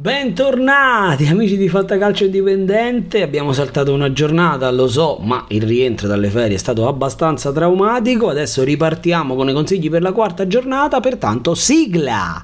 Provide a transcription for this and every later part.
Bentornati amici di Fantacalcio Indipendente, abbiamo saltato una giornata, lo so, ma il rientro dalle ferie è stato abbastanza traumatico, adesso ripartiamo con i consigli per la quarta giornata, pertanto sigla!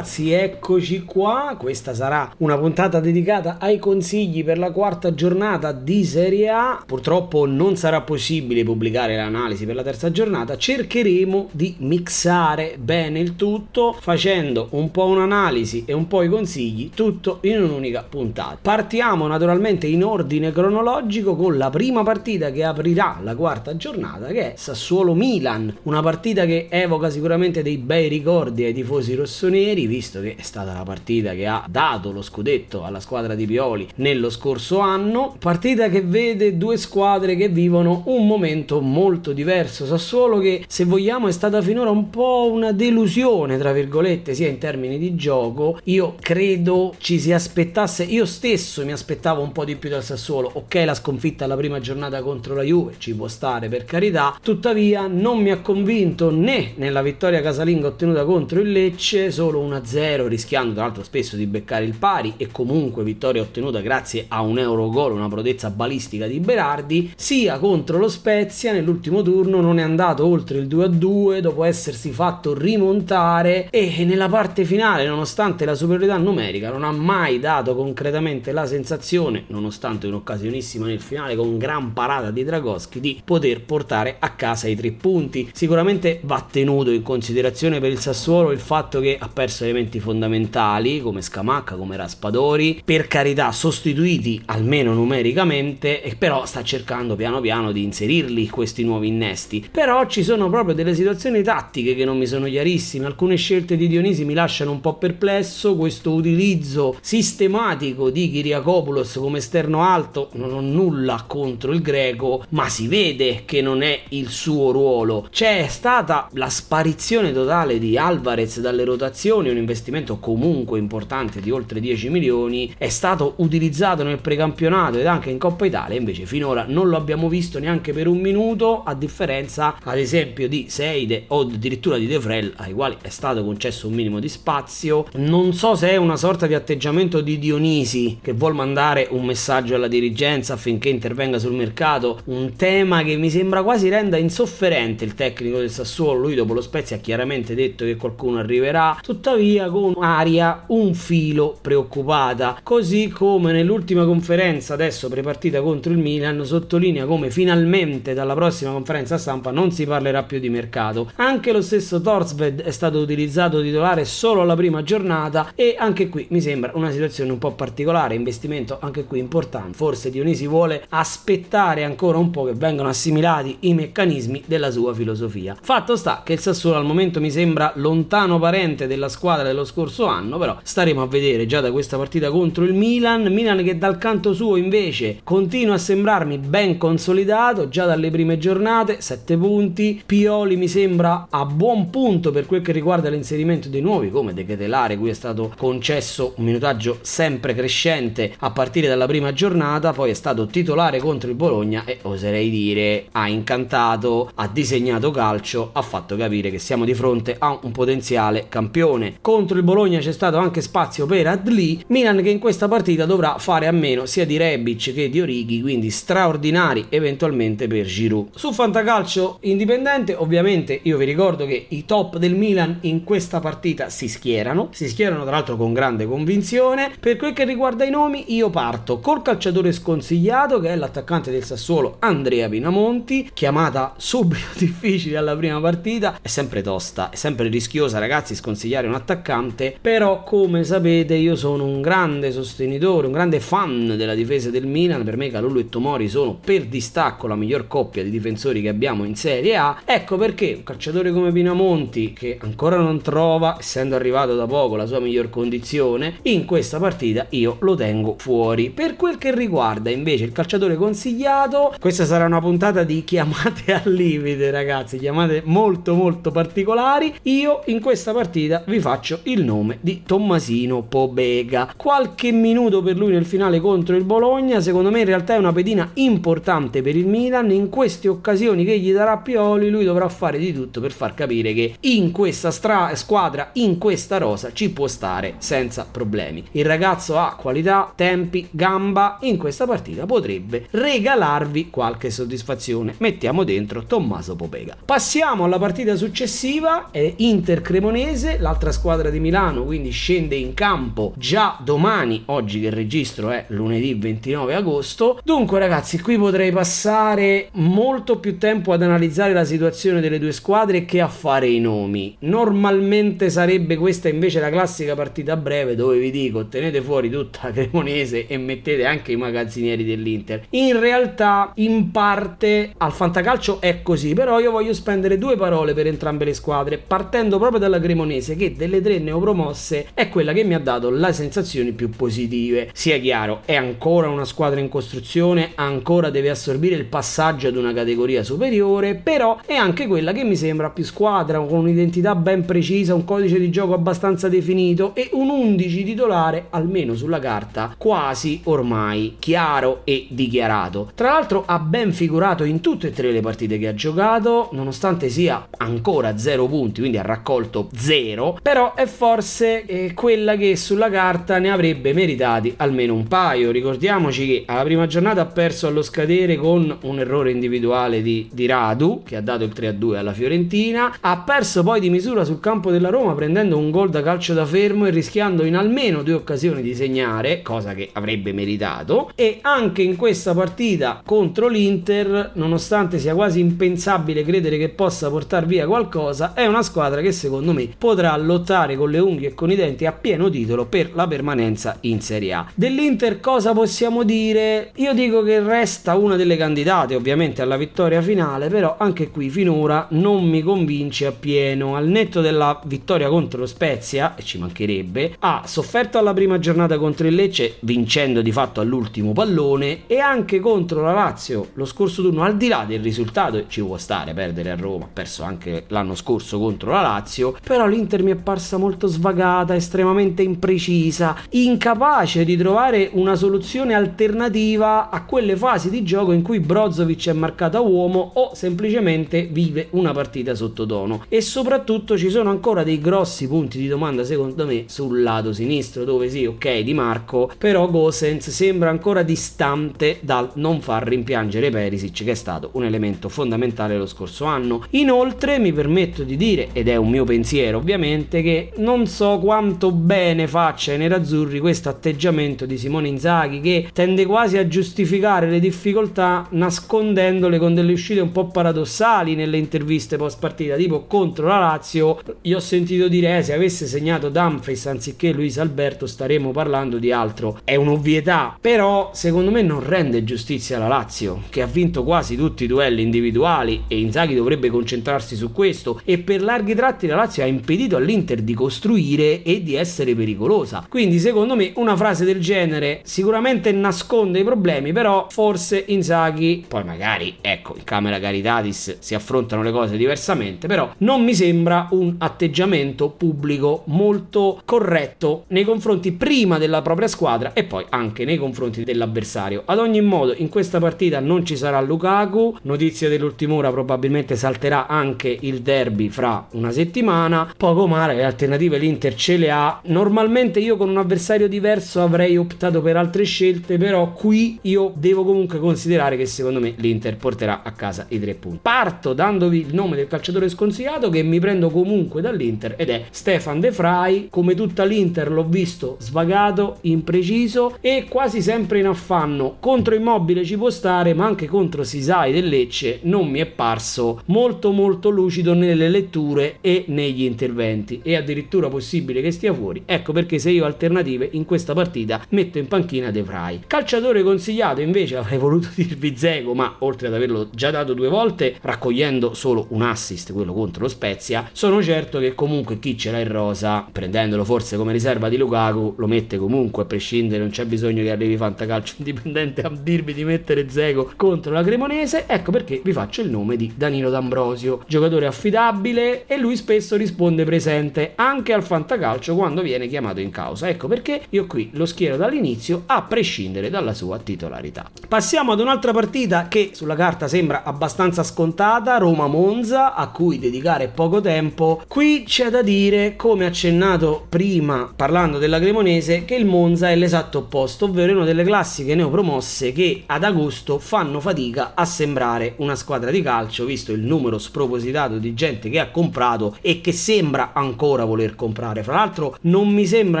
Ragazzi, eccoci qua. Questa sarà una puntata dedicata ai consigli per la quarta giornata di Serie A. Purtroppo non sarà possibile pubblicare l'analisi per la terza giornata. Cercheremo di mixare bene il tutto facendo un po' un'analisi e un po' i consigli, tutto in un'unica puntata. Partiamo naturalmente in ordine cronologico con la prima partita che aprirà la quarta giornata che è Sassuolo Milan, una partita che evoca sicuramente dei bei ricordi ai tifosi rossoneri visto che è stata la partita che ha dato lo scudetto alla squadra di Pioli nello scorso anno. Partita che vede due squadre che vivono un momento molto diverso. Sassuolo che, se vogliamo, è stata finora un po' una delusione, tra virgolette, sia in termini di gioco. Io credo ci si aspettasse, io stesso mi aspettavo un po' di più dal Sassuolo. Ok, la sconfitta alla prima giornata contro la Juve ci può stare per carità, tuttavia non mi ha convinto né nella vittoria casalinga ottenuta contro il Lecce, solo una 1-0 rischiando tra l'altro spesso di beccare il pari e comunque vittoria ottenuta grazie a un euro gol, una prodezza balistica di Berardi, sia contro lo Spezia nell'ultimo turno non è andato oltre il 2-2 dopo essersi fatto rimontare e nella parte finale nonostante la superiorità numerica non ha mai dato concretamente la sensazione, nonostante un'occasionissima nel finale con gran parata di Dragoschi, di poter portare a casa i tre punti. Sicuramente va tenuto in considerazione per il Sassuolo il fatto che ha perso elementi fondamentali come Scamacca, come Raspadori, per carità sostituiti almeno numericamente, e però sta cercando piano piano di inserirli questi nuovi innesti. Però ci sono proprio delle situazioni tattiche che non mi sono chiarissime, alcune scelte di Dionisi mi lasciano un po' perplesso, questo utilizzo sistematico di Kiriakopoulos come esterno alto, non ho nulla contro il greco, ma si vede che non è il suo ruolo. C'è stata la sparizione totale di Alvarez dalle rotazioni, un investimento comunque importante di oltre 10 milioni, è stato utilizzato nel precampionato ed anche in Coppa Italia, invece finora non lo abbiamo visto neanche per un minuto, a differenza ad esempio di Seide o addirittura di De Frel, ai quali è stato concesso un minimo di spazio. Non so se è una sorta di atteggiamento di Dionisi che vuol mandare un messaggio alla dirigenza affinché intervenga sul mercato, un tema che mi sembra quasi renda insofferente il tecnico del Sassuolo, lui dopo lo Spezia ha chiaramente detto che qualcuno arriverà, tuttavia tuttavia con aria un filo preoccupata, così come nell'ultima conferenza adesso prepartita contro il Milan sottolinea come finalmente dalla prossima conferenza stampa non si parlerà più di mercato. Anche lo stesso Torsved è stato utilizzato titolare solo alla prima giornata e anche qui mi sembra una situazione un po' particolare, investimento anche qui importante. Forse Dionisi vuole aspettare ancora un po' che vengano assimilati i meccanismi della sua filosofia. Fatto sta che il Sassuolo al momento mi sembra lontano parente della squadra squadra dello scorso anno, però staremo a vedere già da questa partita contro il Milan, Milan che dal canto suo invece continua a sembrarmi ben consolidato già dalle prime giornate, 7 punti, Pioli mi sembra a buon punto per quel che riguarda l'inserimento dei nuovi come De Ketelare, cui è stato concesso un minutaggio sempre crescente a partire dalla prima giornata, poi è stato titolare contro il Bologna e oserei dire ha incantato, ha disegnato calcio, ha fatto capire che siamo di fronte a un potenziale campione contro il Bologna c'è stato anche spazio per Adli, Milan che in questa partita dovrà fare a meno sia di Rebic che di Orighi, quindi straordinari eventualmente per Giroud. Su Fantacalcio indipendente, ovviamente io vi ricordo che i top del Milan in questa partita si schierano, si schierano tra l'altro con grande convinzione. Per quel che riguarda i nomi, io parto col calciatore sconsigliato che è l'attaccante del Sassuolo Andrea Pinamonti, chiamata subito difficile alla prima partita, è sempre tosta, è sempre rischiosa ragazzi sconsigliare un attaccante attaccante, però come sapete io sono un grande sostenitore, un grande fan della difesa del Milan, per me Calulu e Tomori sono per distacco la miglior coppia di difensori che abbiamo in Serie A, ecco perché un calciatore come Pinamonti che ancora non trova, essendo arrivato da poco, la sua miglior condizione, in questa partita io lo tengo fuori. Per quel che riguarda invece il calciatore consigliato, questa sarà una puntata di chiamate al limite ragazzi, chiamate molto molto particolari, io in questa partita vi vi faccio il nome di Tommasino Pobega. Qualche minuto per lui nel finale contro il Bologna, secondo me in realtà è una pedina importante per il Milan, in queste occasioni che gli darà Pioli lui dovrà fare di tutto per far capire che in questa stra- squadra, in questa rosa ci può stare senza problemi. Il ragazzo ha qualità, tempi, gamba, in questa partita potrebbe regalarvi qualche soddisfazione. Mettiamo dentro Tommaso Pobega. Passiamo alla partita successiva, è Inter Cremonese, l'altra squadra di Milano, quindi scende in campo già domani, oggi che registro è lunedì 29 agosto. Dunque ragazzi, qui potrei passare molto più tempo ad analizzare la situazione delle due squadre che a fare i nomi. Normalmente sarebbe questa invece la classica partita breve dove vi dico tenete fuori tutta la Cremonese e mettete anche i magazzinieri dell'Inter. In realtà in parte al fantacalcio è così, però io voglio spendere due parole per entrambe le squadre, partendo proprio dalla Cremonese che delle tre neopromosse è quella che mi ha dato le sensazioni più positive. Sia chiaro, è ancora una squadra in costruzione, ancora deve assorbire il passaggio ad una categoria superiore, però è anche quella che mi sembra più squadra, con un'identità ben precisa, un codice di gioco abbastanza definito e un 11 titolare, almeno sulla carta, quasi ormai chiaro e dichiarato. Tra l'altro ha ben figurato in tutte e tre le partite che ha giocato, nonostante sia ancora 0 punti, quindi ha raccolto 0, però è forse eh, quella che sulla carta ne avrebbe meritati almeno un paio. Ricordiamoci che alla prima giornata ha perso allo scadere con un errore individuale di, di Radu, che ha dato il 3-2 alla Fiorentina, ha perso poi di misura sul campo della Roma prendendo un gol da calcio da fermo e rischiando in almeno due occasioni di segnare, cosa che avrebbe meritato, e anche in questa partita contro l'Inter, nonostante sia quasi impensabile credere che possa portare via qualcosa, è una squadra che secondo me potrà lottare con le unghie e con i denti a pieno titolo per la permanenza in Serie A. Dell'Inter cosa possiamo dire? Io dico che resta una delle candidate ovviamente alla vittoria finale, però anche qui finora non mi convince appieno. Al netto della vittoria contro lo Spezia, e ci mancherebbe, ha sofferto alla prima giornata contro il Lecce, vincendo di fatto all'ultimo pallone, e anche contro la Lazio lo scorso turno, al di là del risultato, ci può stare perdere a Roma, ha perso anche l'anno scorso contro la Lazio, però l'Inter mi è parsa molto svagata, estremamente imprecisa, incapace di trovare una soluzione alternativa a quelle fasi di gioco in cui Brozovic è marcato a uomo o semplicemente vive una partita sottotono. E soprattutto ci sono ancora dei grossi punti di domanda secondo me sul lato sinistro dove sì ok Di Marco però Gosens sembra ancora distante dal non far rimpiangere Perisic che è stato un elemento fondamentale lo scorso anno. Inoltre mi permetto di dire ed è un mio pensiero ovviamente che non so quanto bene faccia ai nerazzurri questo atteggiamento di Simone Inzaghi che tende quasi a giustificare le difficoltà nascondendole con delle uscite un po' paradossali nelle interviste post partita tipo contro la Lazio. Io ho sentito dire eh, se avesse segnato Dumfries anziché Luis Alberto staremmo parlando di altro. È un'ovvietà. Però secondo me non rende giustizia alla Lazio che ha vinto quasi tutti i duelli individuali e Inzaghi dovrebbe concentrarsi su questo. E per larghi tratti la Lazio ha impedito all'Inter di costruire e di essere pericolosa quindi secondo me una frase del genere sicuramente nasconde i problemi però forse Inzaghi poi magari ecco in camera Caritatis si affrontano le cose diversamente però non mi sembra un atteggiamento pubblico molto corretto nei confronti prima della propria squadra e poi anche nei confronti dell'avversario. Ad ogni modo, in questa partita non ci sarà Lukaku. Notizia dell'ultima ora, probabilmente salterà anche il derby fra una settimana. Poco male, le alternative l'Inter ce le ha. Normalmente io con un avversario diverso avrei optato per altre scelte, però qui io devo comunque considerare che secondo me l'Inter porterà a casa i tre punti. Parto dandovi il nome del calciatore sconsigliato che mi prendo comunque dall'Inter ed è Stefan De Vrij. Come tutta l'Inter l'ho visto svagato, impreciso e quasi sempre in affanno. Contro Immobile ci può stare, ma anche contro Sisai del Lecce non mi è parso molto molto lucido nelle letture e negli interventi. E addirittura possibile che stia fuori. Ecco perché se io ho alternative in questa partita metto in panchina De Vrij. Calciatore consigliato invece avrei voluto dirvi Zego, ma oltre ad averlo già dato due volte, raccogliendo solo un assist, quello contro lo Spezia, sono certo che comunque chi ce l'ha in rosa, prendendolo forse come riserva di Lukaku, lo mette comunque a prescindere, non c'è bisogno che arrivi Fantacalcio Indipendente a dirvi di mettere Zego contro la Cremonese, ecco perché vi faccio il nome di Danilo D'Ambrosio, giocatore affidabile e lui spesso risponde presente anche al fantacalcio quando viene chiamato in causa. Ecco perché io qui lo schiero dall'inizio a prescindere dalla sua titolarità. Passiamo ad un'altra partita che sulla carta sembra abbastanza scontata, Roma-Monza, a cui dedicare poco tempo. Qui c'è da dire, come accennato prima parlando della Cremonese, che il Monza è l'esatto opposto, ovvero una delle classiche neopromosse che ad agosto fanno fatica a sembrare una squadra di calcio, visto il numero spropositato di gente che ha comprato e che sembra ancora voler comprare. Fra l'altro non mi sembra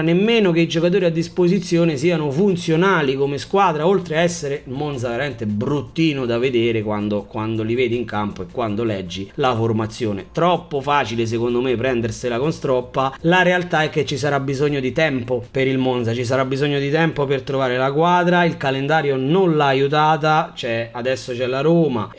nemmeno che i giocatori a disposizione siano funzionali come squadra, oltre a essere Monza veramente bruttino da vedere quando, quando li vedi in campo e quando leggi la formazione. Troppo facile secondo me prendersela con stroppa, la realtà è che ci sarà bisogno di tempo per il Monza, ci sarà bisogno di tempo per trovare la quadra, il calendario non l'ha aiutata, cioè adesso c'è la Roma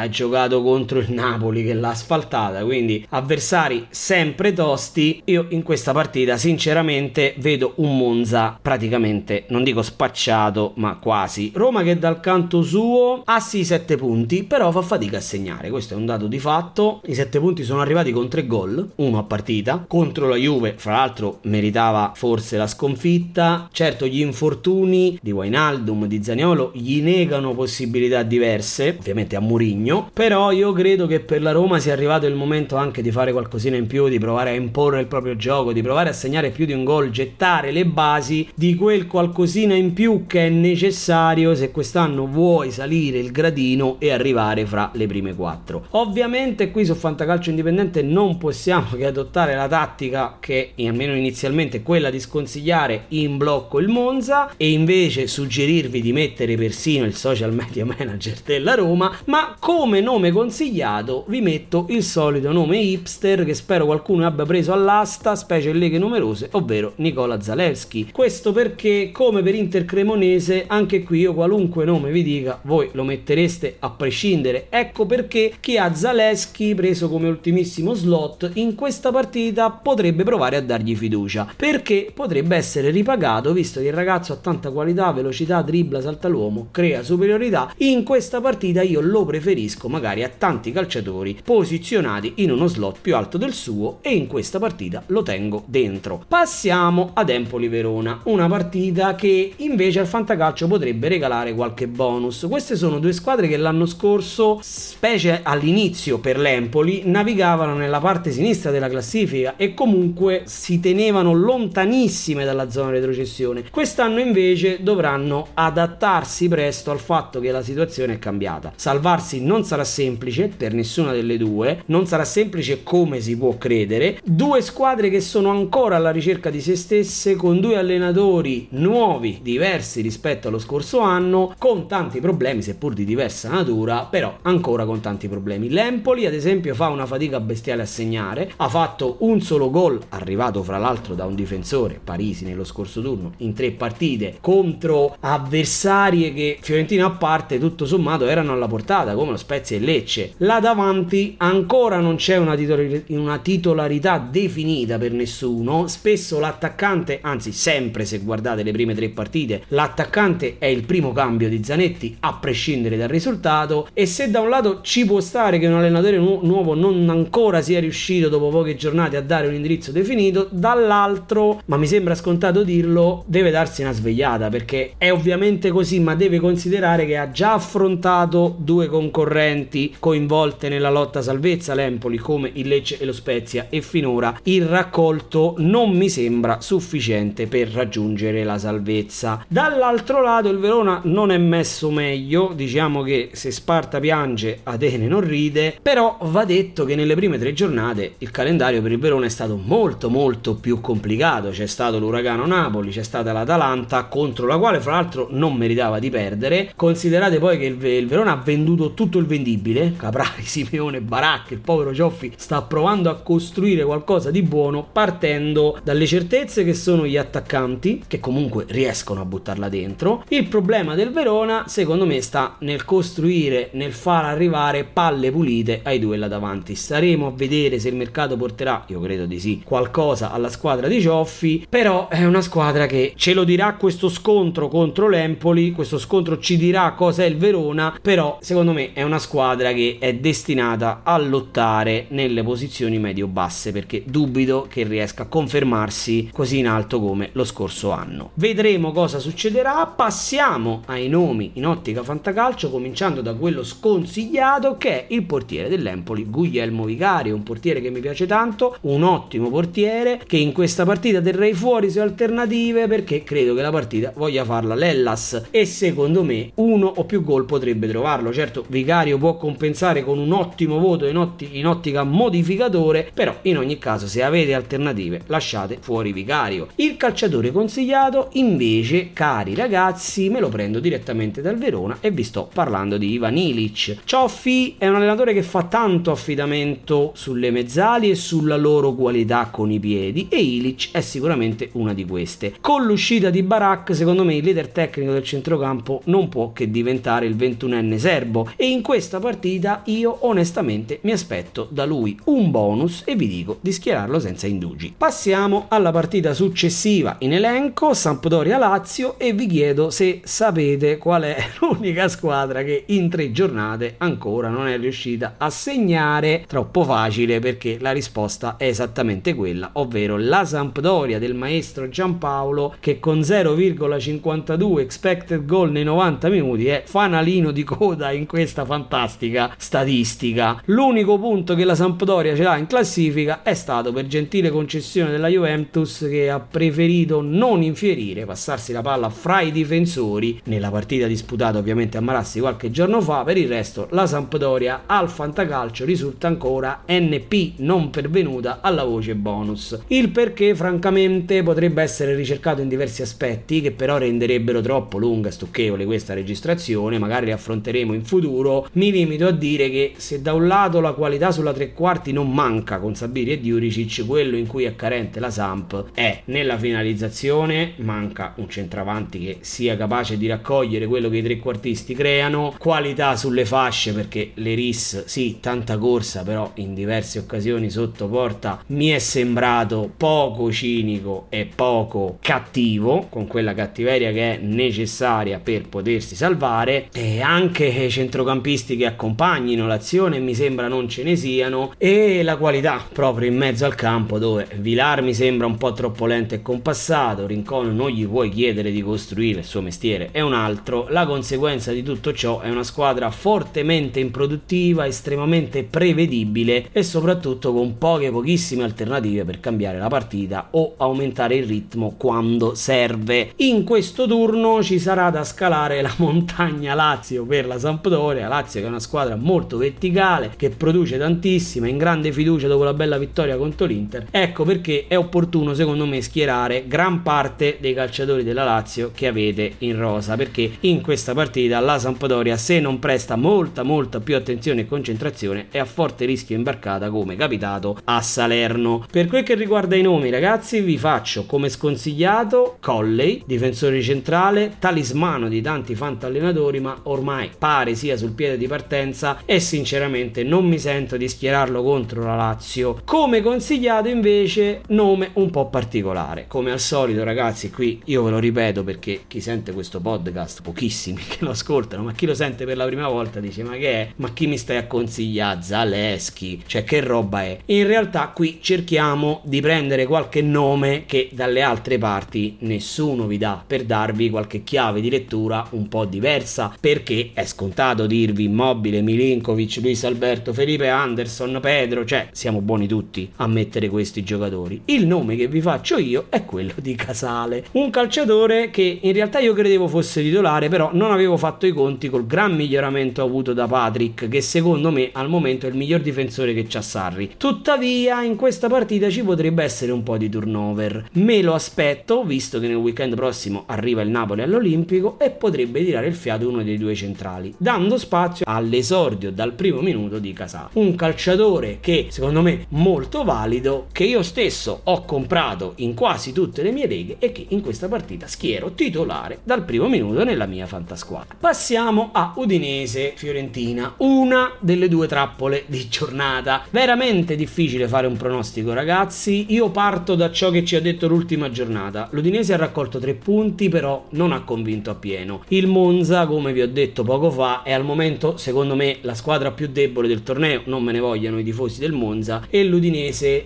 ha giocato contro il Napoli che l'ha asfaltata, quindi avversari sempre tosti. Io in questa partita sinceramente vedo un Monza praticamente, non dico spacciato, ma quasi. Roma che dal canto suo ha sì 7 punti, però fa fatica a segnare, questo è un dato di fatto. I 7 punti sono arrivati con 3 gol, uno a partita, contro la Juve, fra l'altro meritava forse la sconfitta. Certo gli infortuni di Wainaldum, di Zaniolo gli negano possibilità diverse, ovviamente a Murigno, però io credo che per la Roma sia arrivato il momento anche di fare qualcosina in più, di provare a imporre il proprio gioco, di provare a segnare più di un gol, gettare le basi di quel qualcosina in più che è necessario se quest'anno vuoi salire il gradino e arrivare fra le prime quattro. Ovviamente qui su Fantacalcio Indipendente non possiamo che adottare la tattica che almeno inizialmente è quella di sconsigliare in blocco il Monza e invece suggerirvi di mettere persino il social media manager della Roma, ma come nome consigliato vi metto il solito nome hipster che spero qualcuno abbia preso all'asta, specie in leghe numerose, ovvero Nicola Zalewski. Questo perché come per Inter Cremonese anche qui io qualunque nome vi dica voi lo mettereste a prescindere. Ecco perché chi ha Zalewski preso come ultimissimo slot in questa partita potrebbe provare a dargli fiducia perché potrebbe essere ripagato visto che il ragazzo ha tanta qualità, velocità, dribbla, salta l'uomo, crea superiorità. In questa partita io lo preferisco magari a tanti calciatori posizionati in uno slot più alto del suo e in questa partita lo tengo dentro. Passiamo ad Empoli Verona, una partita che invece al fantacalcio potrebbe regalare qualche bonus. Queste sono due squadre che l'anno scorso, specie all'inizio per l'Empoli, navigavano nella parte sinistra della classifica e comunque si tenevano lontanissime dalla zona retrocessione. Quest'anno invece dovranno adattarsi presto al fatto che la situazione è cambiata. Salvarsi non sarà semplice per nessuna delle due, non sarà semplice come si può credere. Due squadre che sono ancora alla ricerca di se stesse con due allenatori nuovi, diversi rispetto allo scorso anno, con tanti problemi, seppur di diversa natura, però ancora con tanti problemi. L'Empoli, ad esempio, fa una fatica bestiale a segnare, ha fatto un solo gol, arrivato fra l'altro da un difensore, Parisi, nello scorso turno, in tre partite contro avversarie che Fiorentina a parte tutto sommato erano alla portata, come lo Spezia e Lecce. Là davanti ancora non c'è una, titolari- una titolarità definita per nessuno, spesso l'attaccante, anzi sempre se guardate le prime tre partite, l'attaccante è il primo cambio di Zanetti a prescindere dal risultato. E se da un lato ci può stare che un allenatore nu- nuovo non ancora sia riuscito dopo poche giornate a dare un indirizzo definito, dall'altro, ma mi sembra scontato dirlo, deve darsi una svegliata perché è ovviamente così, ma deve considerare che ha già affrontato due concorrenti coinvolte nella lotta salvezza, l'Empoli come il Lecce e lo Spezia e finora il raccolto non mi sembra sufficiente per raggiungere la salvezza. Dall'altro lato il Verona non è messo meglio, diciamo che se Sparta piange Atene non ride, però va detto che nelle prime tre giornate il calendario per il Verona è stato molto molto più complicato, c'è stato l'uragano Napoli, c'è stata l'Atalanta contro la quale fra l'altro non meritava di perdere, considerate poi che il Verona ha venduto tutto il vendibile, Caprari, Simeone, Baracca, il povero Cioffi sta provando a costruire qualcosa di buono partendo dalle certezze che sono gli attaccanti che comunque riescono a buttarla dentro. Il problema del Verona secondo me sta nel costruire, nel far arrivare palle pulite ai due là davanti. Staremo a vedere se il mercato porterà, io credo di sì, qualcosa alla squadra di Cioffi, però è una squadra che ce lo dirà questo scontro contro l'Empoli, questo scontro ci dirà cosa è il Verona, però secondo me è una squadra che è destinata a lottare nelle posizioni medio-basse perché dubito che riesca a confermarsi così in alto come lo scorso anno. Vedremo cosa succederà, passiamo ai nomi in ottica fantacalcio cominciando da quello sconsigliato che è il portiere dell'Empoli Guglielmo Vicario, un portiere che mi piace tanto, un ottimo portiere che in questa partita terrei fuori se alternative perché credo che la partita voglia farla l'Ellas e secondo me uno o più gol potrebbe trovarlo. Certo, Vicario può compensare con un ottimo voto in, otti- in ottica modificatore, però in ogni caso se avete alternative lasciate fuori Vicario. Il calciatore consigliato invece, cari ragazzi, me lo prendo direttamente dal Verona e vi sto parlando di Ivan Ilic. Cioffi è un allenatore che fa tanto affidamento sulle mezzali e sulla loro qualità con i piedi e Ilic è sicuramente una di queste. Con l'uscita di Barak, secondo me il leader tecnico del centrocampo non può che diventare il 21enne serbo e in questa partita io onestamente mi aspetto da lui un bonus e vi dico di schierarlo senza indugi. Passiamo alla partita successiva in elenco, Sampdoria-Lazio e vi chiedo se sapete qual è l'unica squadra che in tre giornate ancora non è riuscita a segnare. Troppo facile perché la risposta è esattamente quella, ovvero la Sampdoria del maestro Giampaolo che con 0,52 expected goal nei 90 minuti è fanalino di coda in questa fantastica statistica. L'unico punto che la Sampdoria ce l'ha in classifica è stato per gentile concessione della Juventus che ha preferito non infierire, passarsi la palla fra i difensori nella partita disputata ovviamente a Marassi qualche giorno fa. Per il resto la Sampdoria al fantacalcio risulta ancora NP non pervenuta alla voce bonus. Il perché francamente potrebbe essere ricercato in diversi aspetti che però renderebbero troppo lunga e stucchevole questa registrazione, magari li affronteremo in futuro. Mi limito a dire che se da un lato la qualità sulla tre quarti non manca con Sabiri e Diuricic, quello in cui è carente la Samp è nella finalizzazione, manca un centravanti che sia capace di raccogliere quello che i trequartisti creano, qualità sulle fasce perché le RIS sì, tanta corsa, però in diverse occasioni sotto porta mi è sembrato poco cinico e poco cattivo, con quella cattiveria che è necessaria per potersi salvare e anche centrocampisti che accompagnino l'azione mi sembra non ce ne siano e la qualità proprio in mezzo al campo dove Vilar mi sembra un po' troppo lento e compassato, Rincon non gli puoi chiedere di costruire il suo mestiere, è un altro, la conseguenza di tutto ciò è una squadra fortemente improduttiva, estremamente prevedibile e soprattutto con poche pochissime alternative per cambiare la partita o aumentare il ritmo quando serve. In questo turno ci sarà da scalare la montagna Lazio per la Sampdoria, Lazio che è una squadra molto verticale, che produce tantissima, in grande fiducia dopo la bella vittoria contro l'Inter. Ecco perché è opportuno secondo me schierare gran parte dei calciatori della Lazio che avete in rosa, perché in questa partita la Sampdoria se non presta molta molta più attenzione e concentrazione è a forte rischio imbarcata come capitato a Salerno. Per quel che riguarda i nomi ragazzi vi faccio come sconsigliato Colley, difensore centrale, talismano di tanti fantallenatori ma ormai pare sia sul piede di partenza e sinceramente non mi sento di schierarlo contro la Lazio. Come consigliato invece nome un po' particolare. Come al solito ragazzi qui io ve lo ripeto perché chi sente questo podcast, pochissimi che lo ascoltano, ma chi lo sente per la prima volta dice ma che è? Ma chi mi stai a consigliare? Zaleschi? Cioè che roba è? In realtà qui cerchiamo di prendere qualche nome che dalle altre parti nessuno vi dà per darvi qualche chiave di lettura un po' diversa perché è scontato dirvi Immobile, Milinkovic, Luis Alberto, Felipe Anderson, Pedro, cioè siamo buoni tutti a mettere questi giocatori. Il nome che vi faccio io è quello di Casale, un calciatore che in realtà io credevo fosse titolare, però non avevo fatto i conti col gran miglioramento avuto da Patrick, che secondo me al momento è il miglior difensore che c'ha Sarri. Tuttavia in questa partita ci potrebbe essere un po' di turnover. Me lo aspetto, visto che nel weekend prossimo arriva il Napoli all'Olimpico e potrebbe tirare il fiato uno dei due centrali, dando spazio all'esordio dal primo minuto di Casà. Un calciatore che secondo me molto valido, che io stesso ho comprato in quasi tutte le mie leghe e che in questa partita schiero titolare dal primo minuto nella mia fantasquadra. Passiamo a Udinese Fiorentina, una delle due trappole di giornata. Veramente difficile fare un pronostico, ragazzi. Io parto da ciò che ci ha detto l'ultima giornata. L'Udinese ha raccolto tre punti, però non ha convinto appieno. Il Monza, come vi ho detto poco fa, è al momento, secondo me, la squadra più debole del torneo, non me ne vogliano i tifosi del Monza, e l'Udinese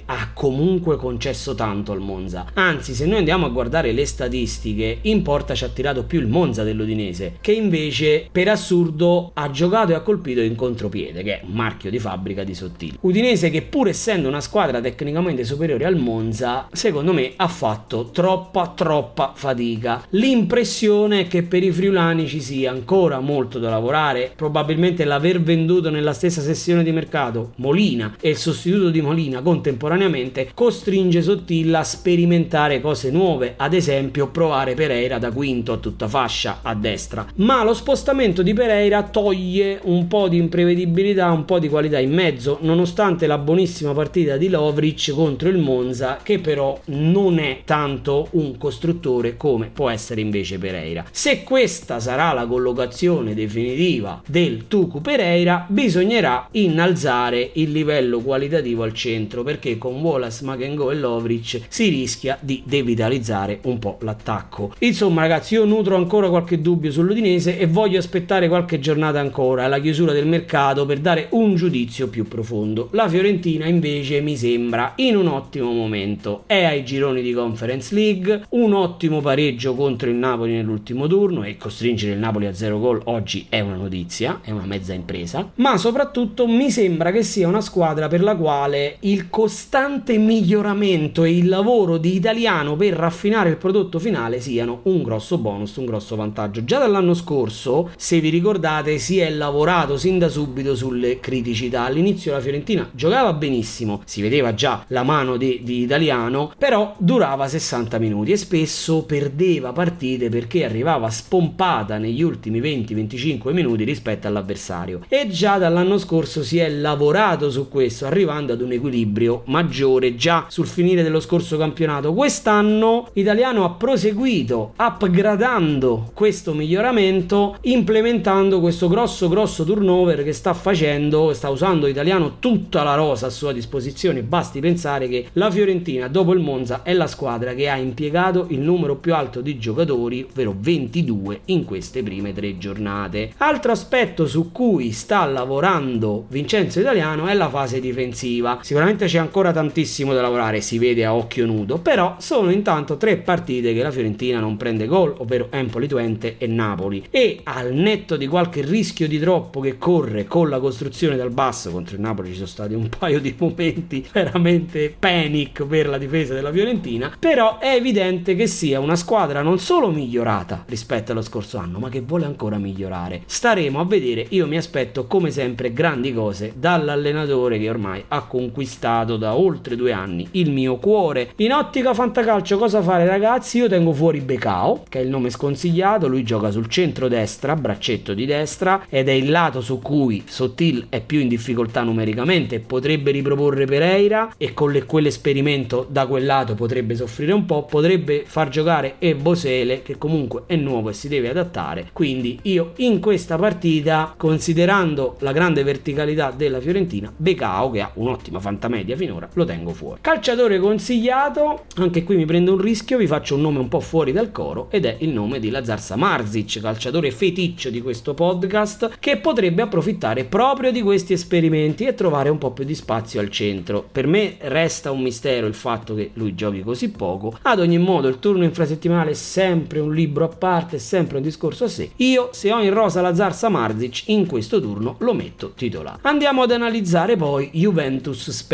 ha comunque concesso tanto al Monza. Anzi, se noi andiamo a guardare le statistiche, in porta ci ha tirato più il Monza dell'Udinese, che invece per assurdo ha giocato e ha colpito in contropiede, che è un marchio di fabbrica di Sottile. Udinese che pur essendo una squadra tecnicamente superiore al Monza, secondo me ha fatto troppa troppa fatica. L'impressione è che per i friulani ci sia ancora molto da lavorare, probabilmente l'aver venduto nella stessa sessione di mercato Molina e il sostituto di Molina contemporaneamente costringe Sottilla a sperimentare cose nuove, ad esempio provare Pereira da quinto a tutta fascia a destra. Ma lo spostamento di Pereira toglie un po' di imprevedibilità, un po' di qualità in mezzo, nonostante la buonissima partita di Lovric contro il Monza, che però non è tanto un costruttore come può essere invece Pereira. Se questa sarà la collocazione definitiva del Tucu Pereira, bisognerà innalzare il livello qualitativo al centro perché con Wallace, Makengo e Lovric si rischia di devitalizzare un po' l'attacco. Insomma, ragazzi, io nutro ancora qualche dubbio sull'Udinese e voglio aspettare qualche giornata ancora alla chiusura del mercato per dare un giudizio più profondo. La Fiorentina invece mi sembra in un ottimo momento. È ai gironi di Conference League, un ottimo pareggio contro il Napoli nell'ultimo turno e costringere il Napoli a zero gol oggi è una notizia, è una mezza impresa, ma soprattutto mi sembra che sia una squadra per la quale il costante miglioramento e il lavoro di italiano per raffinare il prodotto finale siano un grosso bonus, un grosso vantaggio. Già dall'anno scorso, se vi ricordate, si è lavorato sin da subito sulle criticità. All'inizio la Fiorentina giocava benissimo, si vedeva già la mano di, di italiano, però durava 60 minuti e spesso perdeva partite perché arrivava spompata negli ultimi 20-25 minuti rispetto all'avversario. E già dall'anno scorso si è lavorato su questo, arrivando ad un equilibrio maggiore già sul finire dello scorso campionato. Quest'anno Italiano ha proseguito upgradando questo miglioramento, implementando questo grosso grosso turnover che sta facendo, sta usando Italiano tutta la rosa a sua disposizione. Basti pensare che la Fiorentina dopo il Monza è la squadra che ha impiegato il numero più alto di giocatori, ovvero 22 in queste prime tre giornate. Altro aspetto su cui sta lavorando Vincenzo Italiano è la fase difensiva. Sicuramente c'è ancora tantissimo da lavorare, si vede a occhio nudo, però sono intanto tre partite che la Fiorentina non prende gol, ovvero Empoli Twente e Napoli. E al netto di qualche rischio di troppo che corre con la costruzione dal basso contro il Napoli ci sono stati un paio di momenti veramente panic per la difesa della Fiorentina, però è evidente che sia una squadra non solo migliorata rispetto allo scorso anno, ma che vuole ancora migliorare. Staremo a vedere, io mi aspetto come sempre grandi cose dall'allenatore che ormai ha conquistato da oltre due anni il mio cuore. In ottica fantacalcio cosa fare ragazzi? Io tengo fuori Becao, che è il nome sconsigliato, lui gioca sul centro-destra, braccetto di destra, ed è il lato su cui Sottil è più in difficoltà numericamente, potrebbe riproporre Pereira e con le, quell'esperimento da quel lato potrebbe soffrire un po', potrebbe far giocare e Bosele che comunque è nuovo e si deve adattare. Quindi io in questa partita, considerando la grande verticalità della Fiorentina, Becao che ha un'ottima fantamedia finora, lo tengo fuori. Calciatore consigliato, anche qui mi prendo un rischio, vi faccio un nome un po' fuori dal coro ed è il nome di Lazar Samarzic, calciatore feticcio di questo podcast, che potrebbe approfittare proprio di questi esperimenti e trovare un po' più di spazio al centro. Per me resta un mistero il fatto che lui giochi così poco. Ad ogni modo, il turno infrasettimanale è sempre un libro a parte, è sempre un discorso a sé. Io, se ho in rosa Lazar Samarzic, in questo turno lo metto titolare. Andiamo ad analizzare poi Juventus Spezia.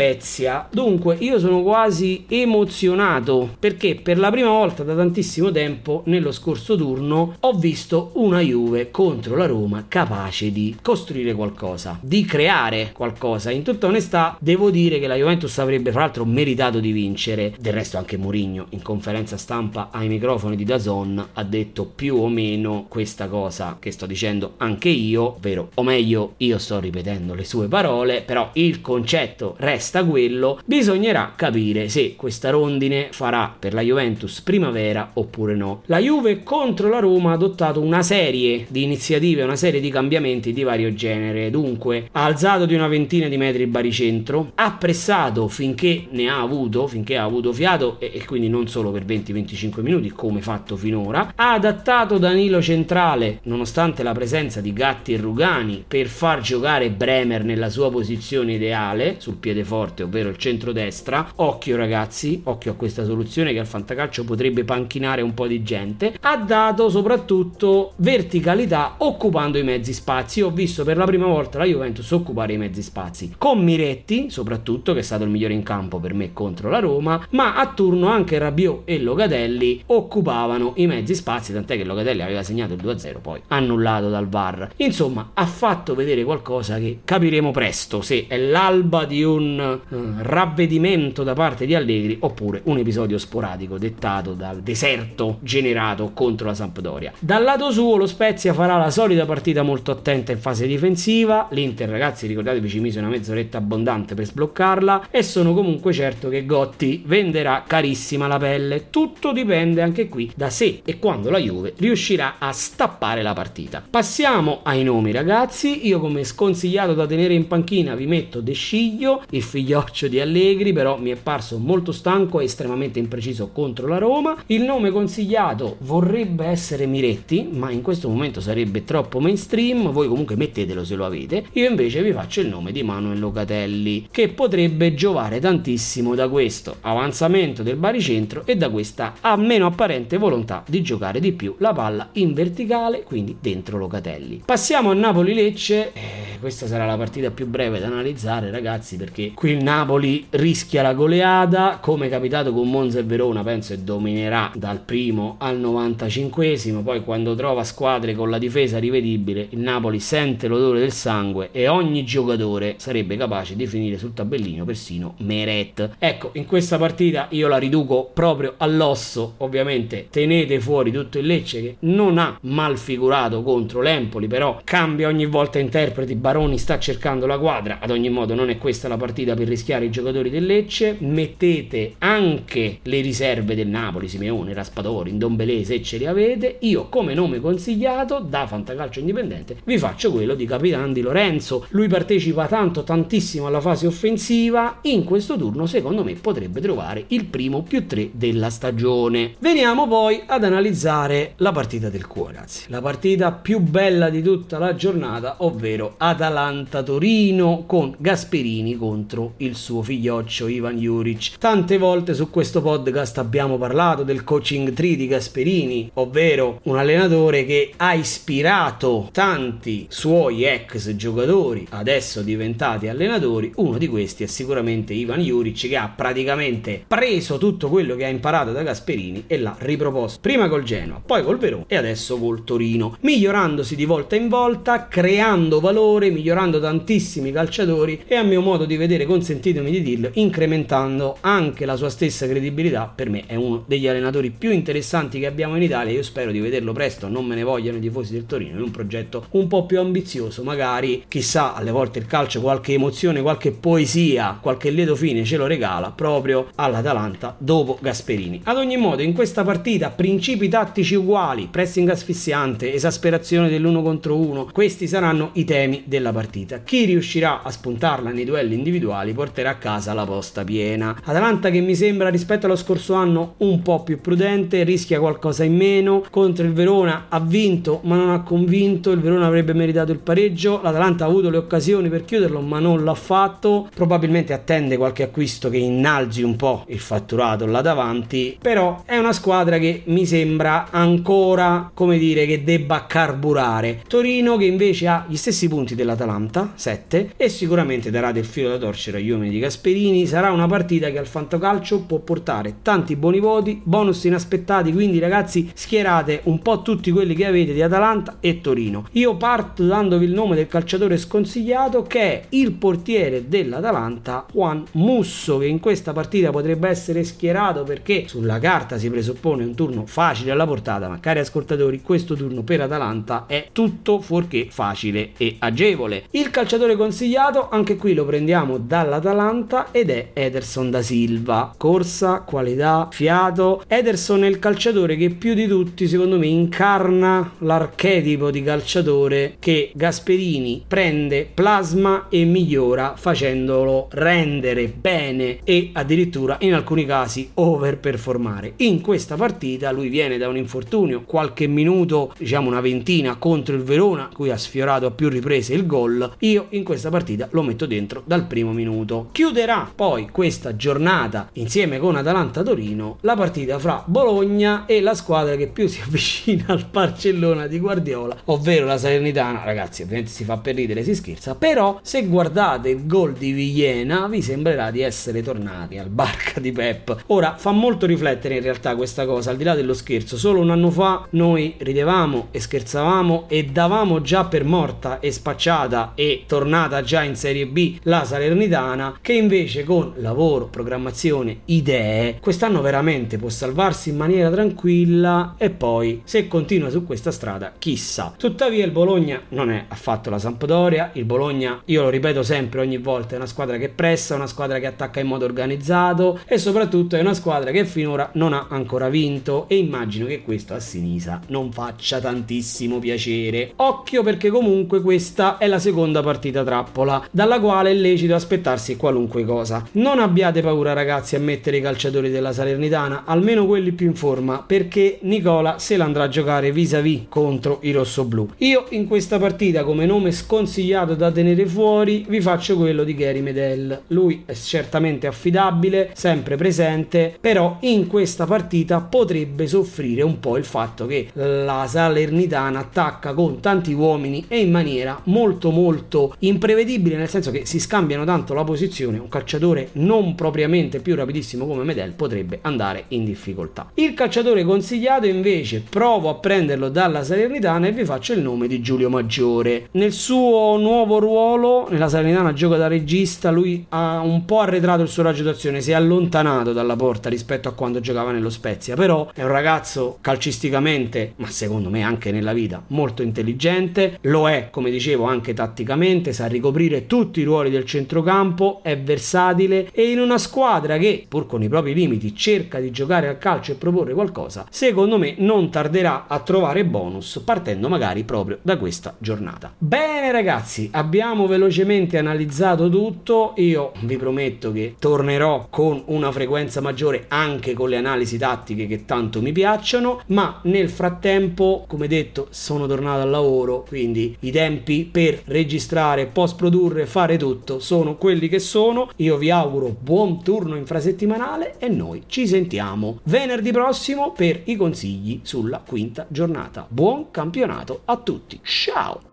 Dunque, io sono quasi emozionato perché per la prima volta da tantissimo tempo nello scorso turno ho visto una Juve contro la Roma capace di costruire qualcosa, di creare qualcosa. In tutta onestà, devo dire che la Juventus avrebbe fra l'altro meritato di vincere. Del resto anche Mourinho in conferenza stampa ai microfoni di Dazon ha detto più o meno questa cosa che sto dicendo anche io, ovvero o meglio io sto ripetendo le sue parole, però il concetto resta quello, bisognerà capire se questa rondine farà per la Juventus primavera oppure no. La Juve contro la Roma ha adottato una serie di iniziative, una serie di cambiamenti di vario genere, dunque ha alzato di una ventina di metri il baricentro, ha pressato finché ne ha avuto, finché ha avuto fiato e, e quindi non solo per 20-25 minuti come fatto finora, ha adattato Danilo centrale nonostante la presenza di Gatti e Rugani per far giocare Bremer nella sua posizione ideale sul piede forte, ovvero il centrodestra. Occhio ragazzi, occhio a questa soluzione che al fantacalcio potrebbe panchinare un po' di gente. Ha dato soprattutto verticalità occupando i mezzi spazi. Ho visto per la prima volta la Juventus occupare i mezzi spazi con Miretti, soprattutto che è stato il migliore in campo per me contro la Roma, ma a turno anche Rabiot e Locatelli occupavano i mezzi spazi, tant'è che Locatelli aveva segnato il 2-0 poi annullato dal VAR. Insomma, ha fatto vedere qualcosa che capiremo presto se è l'alba di un ravvedimento da parte di Allegri oppure un episodio sporadico dettato dal deserto generato contro la Sampdoria. Dal lato suo lo Spezia farà la solita partita molto attenta in fase difensiva, l'Inter ragazzi ricordatevi ci mise una mezz'oretta abbondante per sbloccarla e sono comunque certo che Gotti venderà carissima la pelle, tutto dipende anche qui da se e quando la Juve riuscirà a stappare la partita. Passiamo ai nomi ragazzi, io come sconsigliato da tenere in panchina vi metto De Sciglio, il figlioccio di Allegri, però mi è parso molto stanco e estremamente impreciso contro la Roma. Il nome consigliato vorrebbe essere Miretti, ma in questo momento sarebbe troppo mainstream, voi comunque mettetelo se lo avete. Io invece vi faccio il nome di Manuel Locatelli, che potrebbe giovare tantissimo da questo avanzamento del baricentro e da questa a meno apparente volontà di giocare di più la palla in verticale, quindi dentro Locatelli. Passiamo a Napoli-Lecce, eh, questa sarà la partita più breve da analizzare ragazzi perché qui il Napoli rischia la goleada, come è capitato con Monza e Verona penso e dominerà dal primo al 95esimo, poi quando trova squadre con la difesa rivedibile il Napoli sente l'odore del sangue e ogni giocatore sarebbe capace di finire sul tabellino persino Meret. Ecco, in questa partita io la riduco proprio all'osso, ovviamente tenete fuori tutto il Lecce che non ha mal figurato contro l'Empoli, però cambia ogni volta interpreti, Baroni sta cercando la quadra, ad ogni modo non è questa la partita per rischiare i giocatori del Lecce, mettete anche le riserve del Napoli, Simeone, Raspadori, Ndombele se ce li avete, io come nome consigliato da Fantacalcio Indipendente vi faccio quello di Capitan di Lorenzo, lui partecipa tanto tantissimo alla fase offensiva, in questo turno secondo me potrebbe trovare il primo più 3 della stagione. Veniamo poi ad analizzare la partita del cuore, ragazzi, la partita più bella di tutta la giornata, ovvero Atalanta-Torino con Gasperini contro il suo figlioccio Ivan Juric. Tante volte su questo podcast abbiamo parlato del coaching tree di Gasperini, ovvero un allenatore che ha ispirato tanti suoi ex giocatori, adesso diventati allenatori. Uno di questi è sicuramente Ivan Juric che ha praticamente preso tutto quello che ha imparato da Gasperini e l'ha riproposto prima col Genoa, poi col Verona e adesso col Torino, migliorandosi di volta in volta, creando valore, migliorando tantissimi calciatori e a mio modo di vedere, consentitemi di dirlo, incrementando anche la sua stessa credibilità. Per me è uno degli allenatori più interessanti che abbiamo in Italia. Io spero di vederlo presto, non me ne vogliano i tifosi del Torino, in un progetto un po' più ambizioso, magari chissà, alle volte il calcio qualche emozione, qualche poesia, qualche lieto fine ce lo regala proprio all'Atalanta dopo Gasperini. Ad ogni modo, in questa partita principi tattici uguali, pressing asfissiante, esasperazione dell'uno contro uno, questi saranno i temi della partita. Chi riuscirà a spuntarla nei duelli individuali porterà a casa la posta piena. Atalanta che mi sembra rispetto allo scorso anno un po' più prudente, rischia qualcosa in meno, contro il Verona ha vinto ma non ha convinto, il Verona avrebbe meritato il pareggio, l'Atalanta ha avuto le occasioni per chiuderlo ma non l'ha fatto, probabilmente attende qualche acquisto che innalzi un po' il fatturato là davanti, però è una squadra che mi sembra ancora, come dire, che debba carburare. Torino che invece ha gli stessi punti dell'Atalanta, 7, e sicuramente darà del filo da torcere agli uomini di Gasperini, sarà una partita che al fantocalcio può portare tanti buoni voti, bonus inaspettati, quindi ragazzi schierate un po' tutti quelli che avete di Atalanta e Torino. Io parto dandovi il nome del calciatore sconsigliato che è il portiere dell'Atalanta Juan Musso che in questa partita potrebbe essere schierato perché sulla carta si presuppone un turno facile alla portata, ma cari ascoltatori, questo turno per Atalanta è tutto fuorché facile e agevole. Il calciatore consigliato, anche qui lo prendiamo dall'Atalanta ed è Ederson da Silva. Corsa, qualità, fiato. Ederson è il calciatore che più di tutti, secondo me, incarna l'archetipo di calciatore che Gasperini prende, plasma e migliora facendolo rendere bene e addirittura in alcuni casi overperformare. In questa partita lui viene da un infortunio, qualche minuto, diciamo una ventina contro il Verona cui ha sfiorato a più riprese il gol, io in questa partita lo metto dentro dal primo minuto. Chiuderà poi questa giornata insieme con Atalanta Torino la partita fra Bologna e la squadra che più si avvicina al Barcellona di Guardiola, ovvero la Salernitana. Ragazzi, ovviamente si fa per ridere, si scherza, però se guardate il gol di Villena vi sembrerà di essere tornati al barca di Pep. Ora fa molto riflettere in realtà questa cosa, al di là dello scherzo. Solo un anno fa noi ridevamo e scherzavamo e davamo già per morta e spacciata e tornata già in Serie B la Salernitana, che invece con lavoro, programmazione, idee, quest'anno veramente può salvarsi in maniera tranquilla e poi se continua su questa strada, chissà. Tuttavia il Bologna non è affatto la Sampdoria, il Bologna, io lo ripeto sempre ogni volta, è una squadra che pressa, una squadra che attacca in modo organizzato e soprattutto è una squadra che finora non ha ancora vinto e immagino che questo a Sinisa non faccia tantissimo piacere. Occhio perché comunque questa è la seconda partita trappola, dalla quale è lecito aspettarsi qualunque cosa. Non abbiate paura ragazzi a mettere i calciatori della Salernitana, almeno quelli più in forma, perché Nicola se la andrà a giocare vis-à-vis contro i rossoblù. Io in questa partita come nome sconsigliato da tenere fuori vi faccio quello di Gary Medel. Lui è certamente affidabile, sempre presente, però in questa partita potrebbe soffrire un po' il fatto che la Salernitana attacca con tanti uomini e in maniera molto molto imprevedibile, nel senso che si scambiano tanto la posizione, un calciatore non propriamente più rapidissimo come Medel potrebbe andare in difficoltà. Il calciatore consigliato invece provo a prenderlo dalla Salernitana e vi faccio il nome di Giulio Maggiore. Nel suo nuovo ruolo, nella Salernitana gioca da regista, lui ha un po' arretrato il suo raggio d'azione, si è allontanato dalla porta rispetto a quando giocava nello Spezia, però è un ragazzo calcisticamente, ma secondo me anche nella vita, molto intelligente, lo è, come dicevo, anche tatticamente, sa ricoprire tutti i ruoli del centrocampo, è versatile e in una squadra che, pur con i propri limiti, cerca di giocare al calcio e proporre qualcosa, secondo me non tarderà a trovare bonus partendo magari proprio da questa giornata. Bene ragazzi, abbiamo velocemente analizzato tutto, io vi prometto che tornerò con una frequenza maggiore anche con le analisi tattiche che tanto mi piacciono, ma nel frattempo, come detto, sono tornato al lavoro, quindi i tempi per registrare, post produrre, fare tutto sono quelli che sono. Io vi auguro buon turno infrasettimanale e noi ci sentiamo venerdì prossimo per i consigli sulla quinta giornata. Buon campionato a tutti. Ciao!